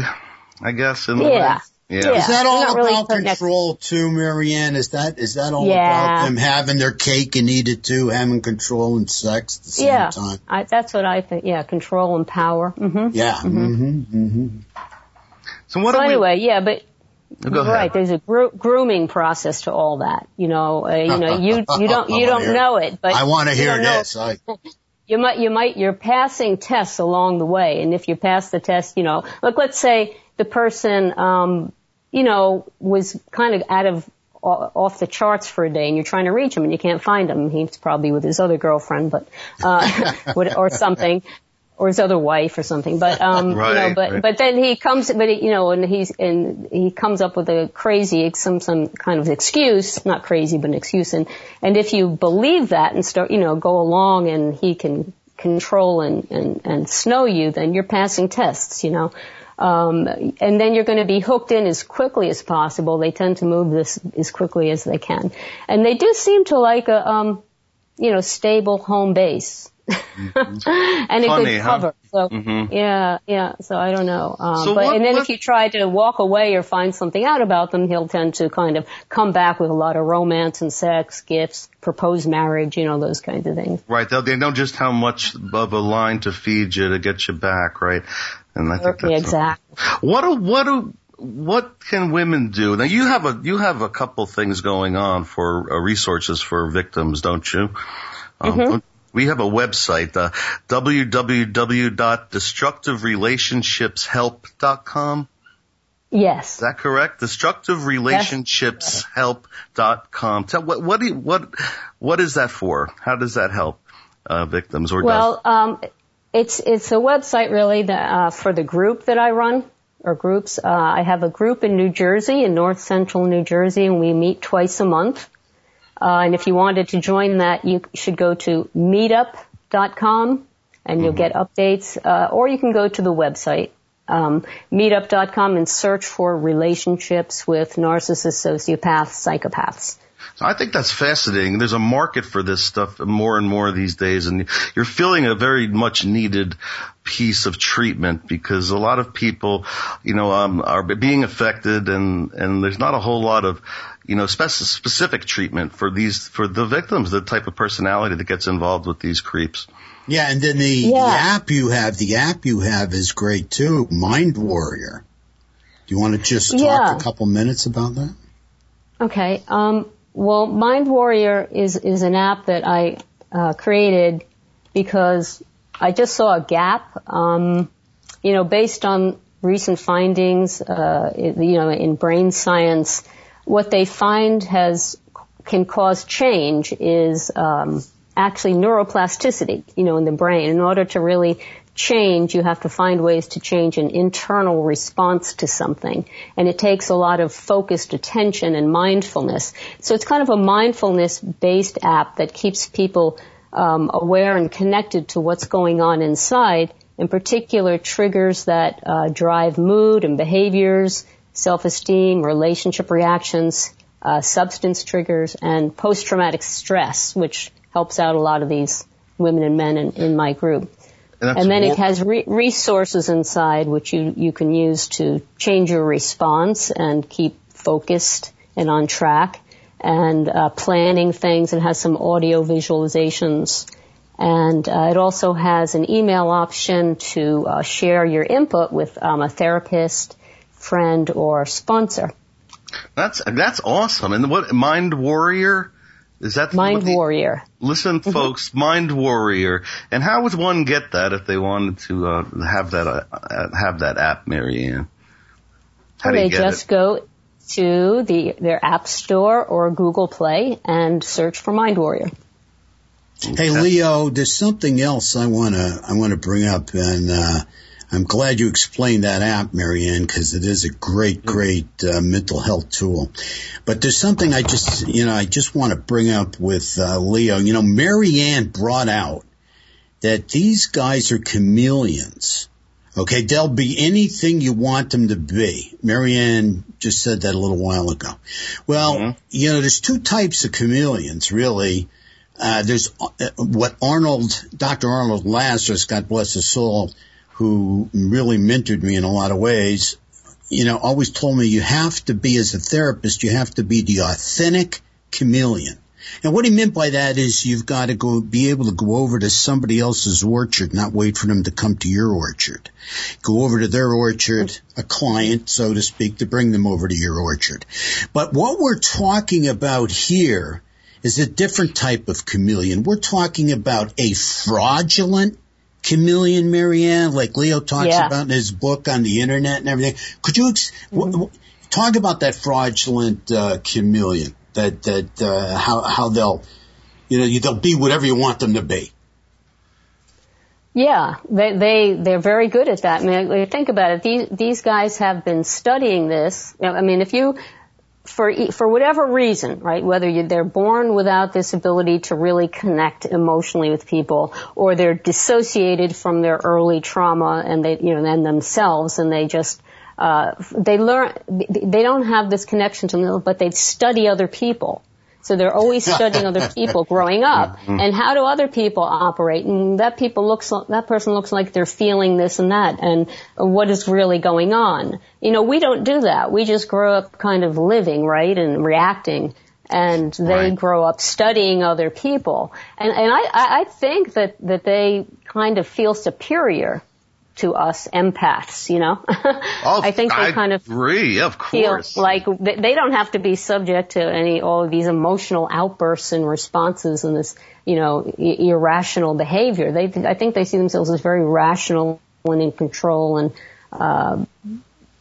I guess. In yeah. Yeah. Is that all about really control too, Mary Ann? Is that is that all yeah. about them having their cake and eat it too, having control and sex at the same yeah. time? I, that's what I think. Yeah, control and power. Mm-hmm. Yeah. Mm-hmm. Mm-hmm. So what? So anyway, yeah, but Go right. There's a gro- grooming process to all that. You know, uh, you know, you you don't you [laughs] don't know it, but I want to hear this. I... [laughs] You might you might you're passing tests along the way, and if you pass the test, you know, look, let's say the person, um, you know, was kind of out of off the charts for a day and you're trying to reach him and you can't find him. He's probably with his other girlfriend, but, uh, [laughs] or something or his other wife or something. But um, right, [laughs] you know, but right. but then he comes, but he, you know, and he's and he comes up with a crazy some some kind of excuse, not crazy, but an excuse. And and if you believe that and start, you know, go along and he can control and and and snow you, then you're passing tests, you know. Um, and then you're going to be hooked in as quickly as possible. They tend to move this as quickly as they can, and they do seem to like a, um, you know, stable home base mm-hmm. [laughs] and a Funny, good cover. Huh? So mm-hmm. yeah, yeah. So I don't know. Um, so but what, and then what, if you try to walk away or find something out about them, he'll tend to kind of come back with a lot of romance and sex, gifts, propose marriage, you know, those kinds of things. Right. They'll, they know just how much of a line to feed you to get you back. Right. And I think that's exactly. A, what do what do what can women do? Now you have a you have a couple things going on for uh, resources for victims, don't you? Um, mm-hmm. We have a website, uh, www.destructiverelationshipshelp.com. Yes. Is that correct? Destructiverelationshipshelp.com. Tell what what do you, what what is that for? How does that help uh, victims or well, um, it's it's a website really that, uh, for the group that I run or groups. Uh, I have a group in New Jersey, in North Central New Jersey, and we meet twice a month. Uh, and if you wanted to join that, you should go to meetup.com and you'll mm-hmm. get updates, uh, or you can go to the website um, meetup.com and search for relationships with narcissists, sociopaths, psychopaths. I think that's fascinating. There's a market for this stuff more and more these days, and you're feeling a very much needed piece of treatment because a lot of people, you know, um, are being affected, and and there's not a whole lot of, you know, specific treatment for these for the victims, the type of personality that gets involved with these creeps. Yeah, and then the, yeah. the app you have, the app you have is great too, Mind Warrior. Do you want to just talk yeah. a couple minutes about that? Okay. Um, well, Mind Warrior is is an app that I uh, created because I just saw a gap. Um, you know, based on recent findings, uh, you know, in brain science, what they find has can cause change is um, actually neuroplasticity, you know, in the brain. In order to really change, you have to find ways to change an internal response to something. And it takes a lot of focused attention and mindfulness. So it's kind of a mindfulness based app that keeps people um, aware and connected to what's going on inside, in particular triggers that uh, drive mood and behaviors, self-esteem, relationship reactions, uh, substance triggers, and post-traumatic stress, which helps out a lot of these women and men in, in my group. And, and then it has re- resources inside which you, you can use to change your response and keep focused and on track and uh, planning things. It has some audio visualizations. And uh, it also has an email option to uh, share your input with um, a therapist, friend, or sponsor. That's that's awesome. And what Mind Warrior is that Mind the, Warrior? Listen, mm-hmm. folks, Mind Warrior. And how would one get that if they wanted to uh, have that uh, have that app, Mary Ann? How do they just it? go to the their App Store or Google Play and search for Mind Warrior. Hey Leo, there's something else I wanna I wanna bring up, and uh, I'm glad you explained that app, Mary Ann, because it is a great, great uh, mental health tool. But there's something I just, you know, I just want to bring up with uh, Leo. You know, Mary Ann brought out that these guys are chameleons. Okay, they'll be anything you want them to be. Mary Ann just said that a little while ago. Well, mm-hmm. you know, there's two types of chameleons, really. Uh, there's uh, what Arnold, Dr. Arnold Lazarus, God bless his soul, who really mentored me in a lot of ways, you know, always told me you have to be as a therapist, you have to be the authentic chameleon. And what he meant by that is you've got to go be able to go over to somebody else's orchard, not wait for them to come to your orchard. Go over to their orchard, a client, so to speak, to bring them over to your orchard. But what we're talking about here is a different type of chameleon. We're talking about a fraudulent chameleon, Mary Ann, like Leo talks yeah. about in his book on the internet and everything. Could you ex- mm-hmm. w- w- talk about that fraudulent uh, chameleon? That that uh, how how they'll you know they'll be whatever you want them to be. Yeah, they they they're very good at that. I mean, think about it. These these guys have been studying this. I mean, if you for for whatever reason, right? Whether you, they're born without this ability to really connect emotionally with people, or they're dissociated from their early trauma and they, you know, and themselves, and they just uh, they learn they don't have this connection to them, but they study other people. So they're always studying other people [laughs] growing up. Mm-hmm. And how do other people operate? And that people looks, that person looks like they're feeling this and that and what is really going on. You know, we don't do that. We just grow up kind of living, right? And reacting. And they right. grow up studying other people. And, and I, I think that, that they kind of feel superior to us empaths, you know? [laughs] I think they I kind of agree, of course. feel like they don't have to be subject to any, all of these emotional outbursts and responses and this, you know, irrational behavior. They, I think they see themselves as very rational and in control and, uh,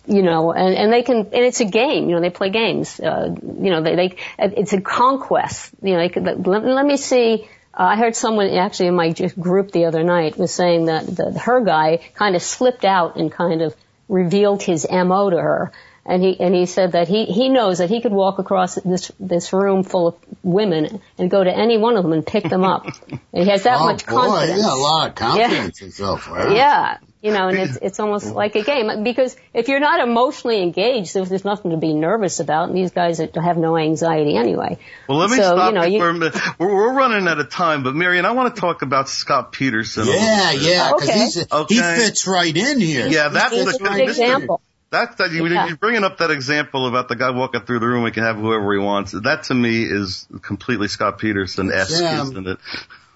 you know, and, and they can, and it's a game, you know, they play games, uh, you know, they, they, it's a conquest, you know, they could, let, let me see, Uh, I heard someone actually in my group the other night was saying that the, her guy kind of slipped out and kind of revealed his MO to her. And he, and he said that he, he knows that he could walk across this, this room full of women and go to any one of them and pick them up. [laughs] And he has that oh, much boy, confidence. Yeah, a lot of [laughs] confidence yeah. himself. Right? Yeah. You know, and it's, [laughs] it's almost like a game because if you're not emotionally engaged, there's, there's nothing to be nervous about. And these guys have no anxiety anyway. Well, let me so, stop you know, you, for a minute. We're, we're running out of time, but Mary Ann, I want to talk about Scott Peterson. Yeah, yeah, because okay. okay. he fits right in here. Yeah, that's the, the example. That's that you, yeah. you're bringing up that example about the guy walking through the room. He can have whoever he wants. That to me is completely Scott Peterson esque, isn't it?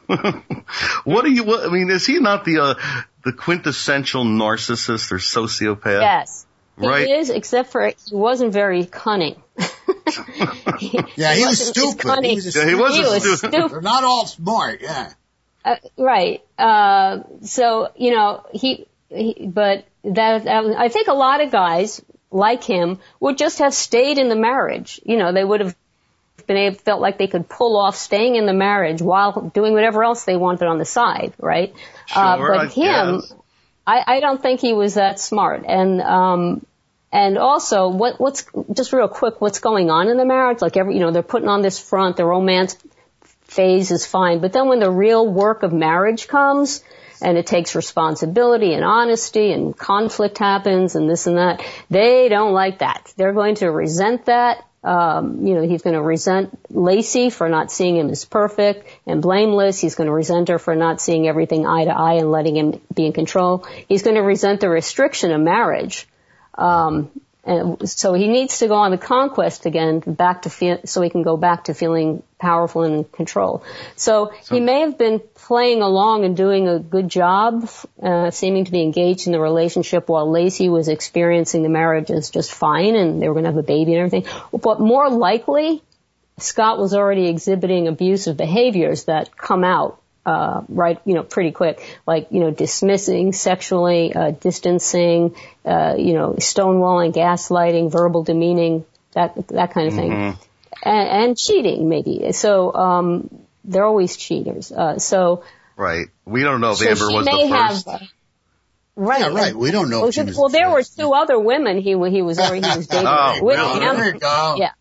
[laughs] what do you? What, I mean, is he not the uh, the quintessential narcissist or sociopath? Yes, right. He is, except for he wasn't very cunning. [laughs] he, yeah, he, he was stupid. He was, yeah, he was, he was stupid. stupid. They're not all smart. Yeah. Uh, right. Uh, so you know he, he but that, that I think a lot of guys like him would just have stayed in the marriage. You know, they would have been able, felt like they could pull off staying in the marriage while doing whatever else they wanted on the side, right? Uh, sure, uh, but I him, I, I don't think he was that smart. And, um, and also, what, what's, just real quick, what's going on in the marriage? Like every, you know, they're putting on this front, the romance phase is fine. But then when the real work of marriage comes, and it takes responsibility and honesty and conflict happens and this and that. They don't like that. They're going to resent that. Um, you know, he's going to resent Laci for not seeing him as perfect and blameless. He's going to resent her for not seeing everything eye to eye and letting him be in control. He's going to resent the restriction of marriage. Um, and so he needs to go on the conquest again, back to feel, so he can go back to feeling powerful and in control. So, so, he may have been playing along and doing a good job, uh, seeming to be engaged in the relationship while Laci was experiencing the marriage as just fine and they were going to have a baby and everything. But more likely, Scott was already exhibiting abusive behaviors that come out uh, right, you know, pretty quick, like, you know, dismissing, sexually, uh, distancing, uh, you know, stonewalling, gaslighting, verbal demeaning, that, that kind of thing. Mm-hmm. And, and, cheating, maybe. So, um, they're always cheaters. Uh, so. Right. We don't know if so Amber was the first. Have, Right. Yeah, right. We don't know. Well, well there were two other women he he was he was [laughs] dating oh, with well, him. Yeah.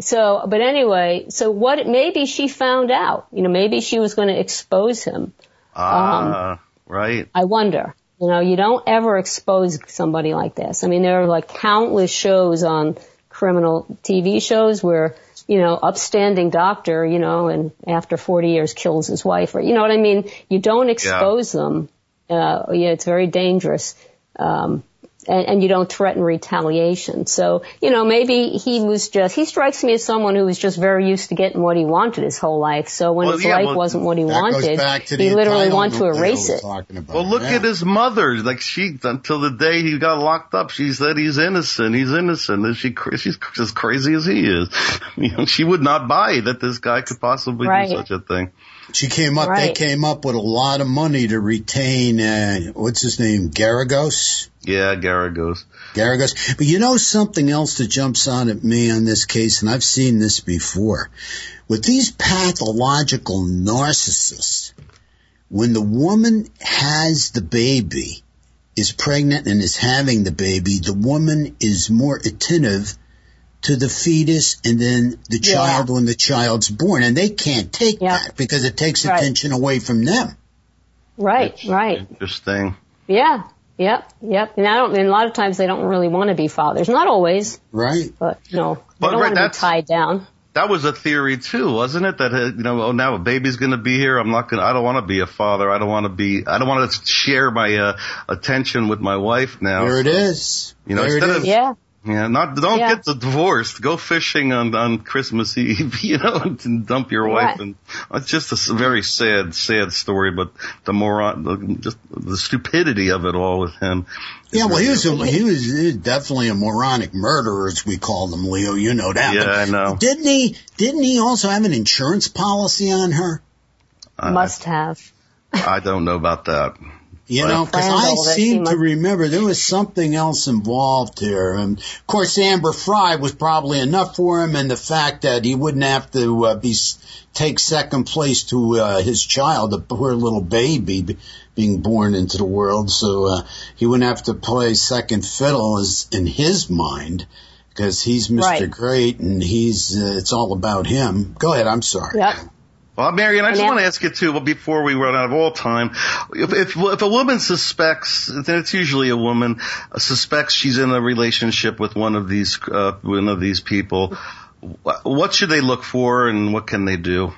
So, but anyway, so what, maybe she found out, you know, maybe she was going to expose him. Ah, um, right. I wonder. You know, you don't ever expose somebody like this. I mean, there are like countless shows on criminal TV shows where, you know, upstanding doctor, you know, and after 40 years kills his wife or, you know what I mean? You don't expose yeah. them. Uh, yeah, it's very dangerous. Um, and, and you don't threaten retaliation. So, you know, maybe he was just, he strikes me as someone who was just very used to getting what he wanted his whole life. So when well, his yeah, life well, wasn't what he wanted, he literally wanted to erase it. Well, look yeah. at his mother. Like she, until the day he got locked up, she said he's innocent. He's innocent. And she, she's as crazy as he is. [laughs] You know, she would not buy that this guy could possibly right. do such a thing. She came up, right. they came up with a lot of money to retain, uh, what's his name? Geragos? Yeah, Geragos. Geragos. But you know something else that jumps on at me on this case, and I've seen this before. With these pathological narcissists, when the woman has the baby, is pregnant and is having the baby, the woman is more attentive to the fetus and then the yeah. child when the child's born. And they can't take yeah. that because it takes right. attention away from them. Right, it's right. Interesting. Yeah. Yep, yep. And I don't. And a lot of times they don't really want to be fathers. Not always. Right. But no, but, they don't right, want to be tied down. That was a theory too, wasn't it? That uh, you know, oh, now a baby's going to be here. I'm not going. to I don't want to be a father. I don't want to be. I don't want to share my uh, attention with my wife now. There it is. You know, there instead of yeah. Yeah, not don't yeah. get divorced. Go fishing on on Christmas Eve, [laughs] you know, and dump your wife. Right. And it's just a very sad, sad story. But the moron, the, just the stupidity of it all with him. Yeah, well, he was a, he was he was definitely a moronic murderer, as we call them, Leo. You know that. Yeah, but I know. Didn't he? Didn't he also have an insurance policy on her? Uh, Must have. I don't know about that. You know, because I seem to remember there was something else involved here. And of course, Amber Frey was probably enough for him, and the fact that he wouldn't have to uh, be take second place to uh, his child, the poor little baby being born into the world, so uh, he wouldn't have to play second fiddle as in his mind because he's Mr. Right. Great and he's uh, it's all about him. Go ahead. I'm sorry. Yep. Well, Mary Ann, I just want to ask you too, before we run out of all time, if, if, if a woman suspects, then it's usually a woman, uh, suspects she's in a relationship with one of these, uh, one of these people, what should they look for and what can they do?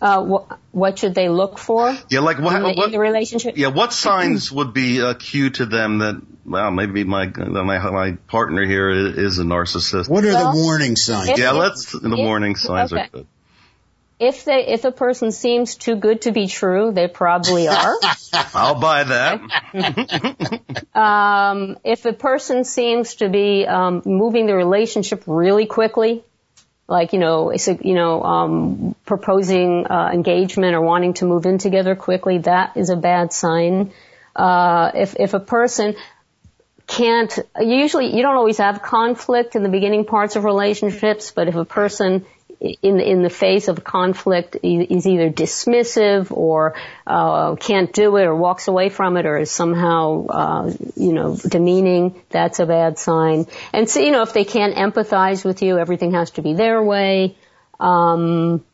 Uh, what, what should they look for? Yeah, like what, in the, what in the relationship? Yeah, what signs would be a cue to them that well, maybe my my my partner here is a narcissist. What are well, the warning signs? Yeah, let's the if, warning signs okay. are good if they if a person seems too good to be true, they probably are. [laughs] I'll buy that. [laughs] um, if a person seems to be um, moving the relationship really quickly, like you know, you know, um, proposing uh, engagement or wanting to move in together quickly, that is a bad sign. Uh, if if a person can't usually you don't always have conflict in the beginning parts of relationships, but if a person in in the face of conflict is either dismissive or uh, can't do it or walks away from it or is somehow uh, you know demeaning, that's a bad sign. And so you know if they can't empathize with you, everything has to be their way. Um,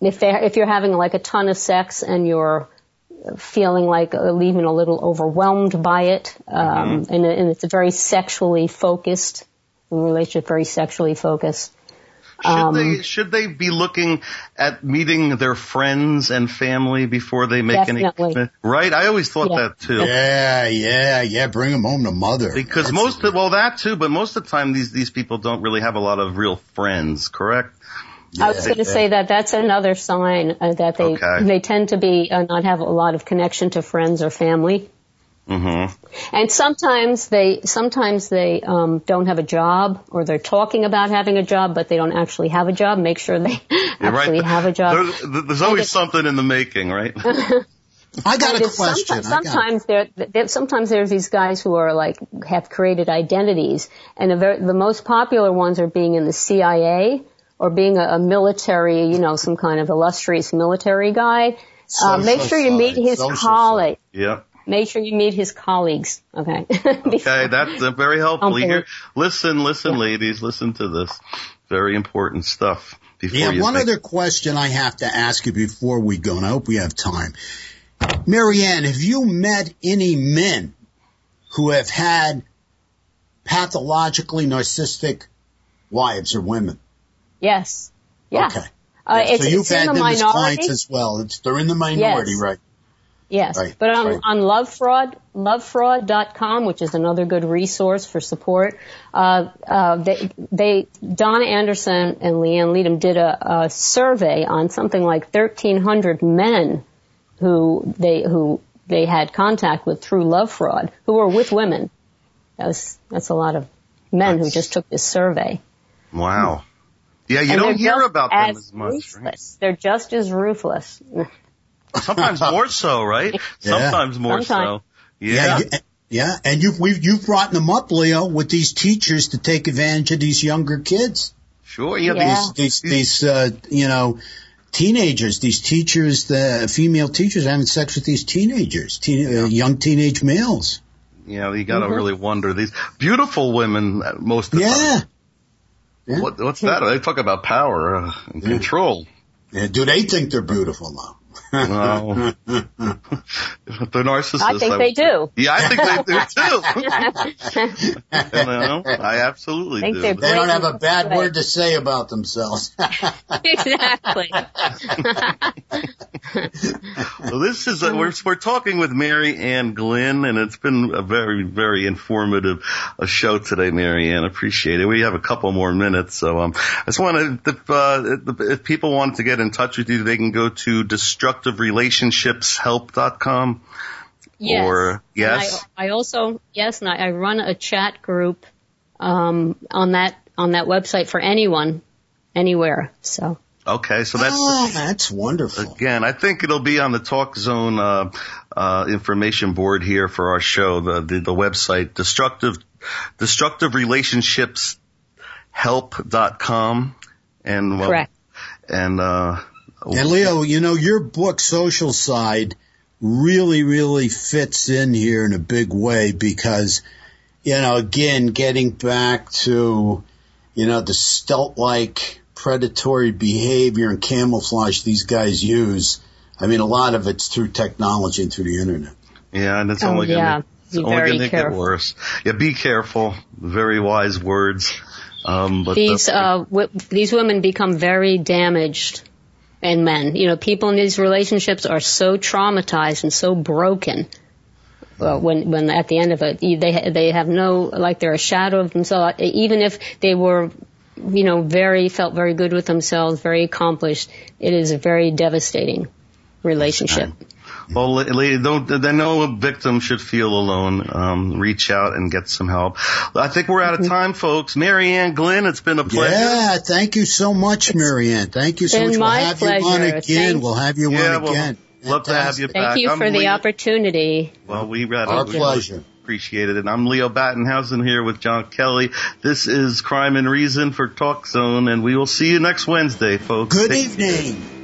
if they if you're having like a ton of sex and you're feeling like uh, leaving a little overwhelmed by it, um, mm-hmm. and, and it's a very sexually focused relationship, very sexually focused. Should um, they should they be looking at meeting their friends and family before they make definitely. any right? I always thought yeah. that too. Yeah, yeah, yeah. Bring them home to mother. Because That's most of, well that too, but most of the time these these people don't really have a lot of real friends. Correct? Yeah, I was going to yeah. say that that's another sign uh, that they okay. they tend to be uh, not have a lot of connection to friends or family. Mm-hmm. And sometimes they sometimes they um, don't have a job, or they're talking about having a job, but they don't actually have a job. Make sure they actually right. have a job. There's, there's always something in the making, right? [laughs] I got a question. Sometimes, sometimes there, there, sometimes there's these guys who are like have created identities, and the, very, the most popular ones are being in the CIA or being a, a military, you know, some kind of illustrious military guy. Uh, make sure you meet his colleague. Yep. Make sure you meet his colleagues. Okay. [laughs] okay, that's uh, very helpful. Here, listen, listen, yeah. ladies, listen to this. Very important stuff. yeah, one think- other question I have to ask you before we go, and I hope we have time. Mary Ann, have you met any men who have had pathologically narcissistic wives or women? Yes. Yeah. Okay. Uh, yeah. so you've had them minority. as clients as well. It's, they're in the minority, yes. right? Yes, right, but on, right. on Love Fraud, lovefraud.com, which is another good resource for support, uh, uh, they, they, Donna Andersen and Liane Leedom did a, a survey on something like 1,300 men who they, who they had contact with through Love Fraud, who were with women. That was, that's a lot of men that's, who just took this survey. Wow. Yeah, you and don't hear about them as much. Ruthless. Right? They're just as ruthless. [laughs] Sometimes [laughs] more so, right? Yeah. Sometimes more Sometimes. so. Yeah. yeah. Yeah, and you've we've you've brought them up, Leo, with these teachers to take advantage of these younger kids. Sure, yeah. yeah. These these, these uh, you know teenagers, these teachers, the female teachers having sex with these teenagers, teen, uh, young teenage males. Yeah, you got to mm-hmm. really wonder these beautiful women uh, most of the yeah. time. Yeah. What, what's that? They talk about power uh, and yeah. control. Yeah, do they think they're beautiful though? No. [laughs] the narcissist. I think I, they do. Yeah, I think they do [laughs] too. [laughs] you know, I absolutely think do. They don't have a bad word to say about themselves. exactly. well, this is a, we're we're talking with Mary Ann Glynn, and it's been a very very informative a show today, Mary Ann. Appreciate it. We have a couple more minutes, so um, I just want to if, uh, if people want to get in touch with you, they can go to destruct destructiverelationshipshelp.com? Yes. Or yes. I, I, also yes, and I, I run a chat group um, on that on that website for anyone, anywhere. So. Okay, so that's oh, that's wonderful. Again, I think it'll be on the Talk Zone uh, uh, information board here for our show. The the, the website destructive destructive relationships help.com and well, correct and uh and Leo, you know your book Social Suicide really really fits in here in a big way because you know again getting back to you know the stealth like predatory behavior and camouflage these guys use. I mean, a lot of it's through technology and through the internet. Yeah, and it's oh, only yeah. going to get worse. Yeah, be careful. Very wise words. Um, but these the, uh, w- these women become very damaged, and men. You know, people in these relationships are so traumatized and so broken. Well, when when at the end of it, they they have no like they're a shadow of themselves. Even if they were you know, very, felt very good with themselves, very accomplished. It is a very devastating relationship. Well, lady, don't, then no victim should feel alone. Um, reach out and get some help. I think we're out of mm-hmm. time, folks. Mary Ann Glynn, it's been a pleasure. Yeah, thank you so much, Mary Ann. Thank you so much. We'll have pleasure. you on again. Thank we'll have you yeah, on we'll again. Love to have you back. Thank you I'm for the opportunity. Well, we rather. Our pleasure appreciate it. And I'm Leo Battenhausen here with John Kelly. This is Crime and Reason for Talk Zone, and we will see you next Wednesday, folks. Good evening.